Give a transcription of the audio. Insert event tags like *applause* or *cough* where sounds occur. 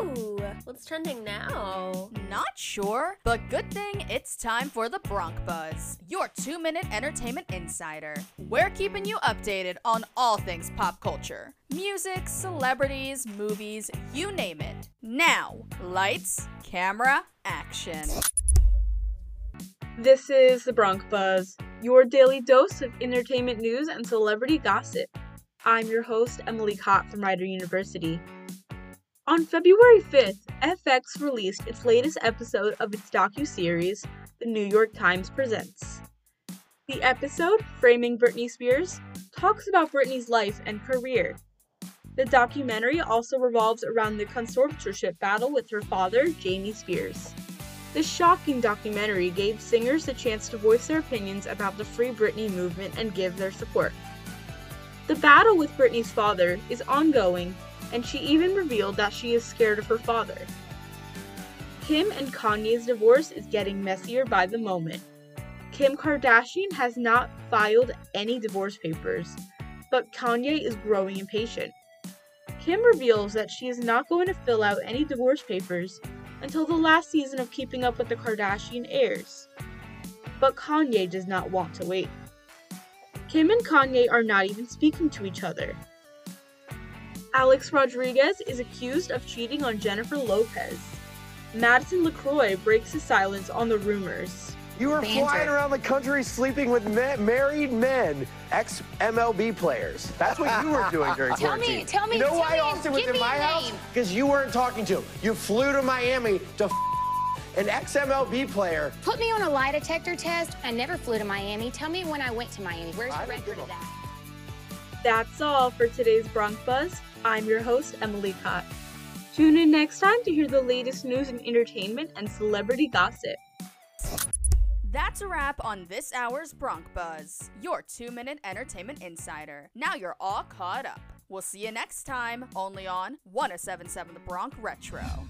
Ooh, what's trending now? Not sure, but good thing it's time for the Bronc Buzz, your two minute entertainment insider. We're keeping you updated on all things pop culture music, celebrities, movies, you name it. Now, lights, camera, action. This is the Bronc Buzz, your daily dose of entertainment news and celebrity gossip. I'm your host, Emily Katt from Rider University. On February 5th, FX released its latest episode of its docu-series, The New York Times Presents. The episode, Framing Britney Spears, talks about Britney's life and career. The documentary also revolves around the conservatorship battle with her father, Jamie Spears. This shocking documentary gave singers the chance to voice their opinions about the Free Britney movement and give their support. The battle with Britney's father is ongoing and she even revealed that she is scared of her father. Kim and Kanye's divorce is getting messier by the moment. Kim Kardashian has not filed any divorce papers, but Kanye is growing impatient. Kim reveals that she is not going to fill out any divorce papers until the last season of Keeping Up with the Kardashian airs. But Kanye does not want to wait. Kim and Kanye are not even speaking to each other. Alex Rodriguez is accused of cheating on Jennifer Lopez. Madison LeCroy breaks his silence on the rumors. You were Banter. flying around the country sleeping with men, married men, ex MLB players. That's what you were doing during *laughs* Tell me- quarantine. tell me- You know tell why me- Austin was give in me my house? name. Because you weren't talking to him. You flew to Miami to an ex MLB player. Put me on a lie detector test. I never flew to Miami. Tell me when I went to Miami. Where's I the record of that? That's all for today's Bronc Buzz. I'm your host, Emily Katt. Tune in next time to hear the latest news in entertainment and celebrity gossip. That's a wrap on this hour's Bronc Buzz, your two minute entertainment insider. Now you're all caught up. We'll see you next time, only on 1077 The Bronc Retro.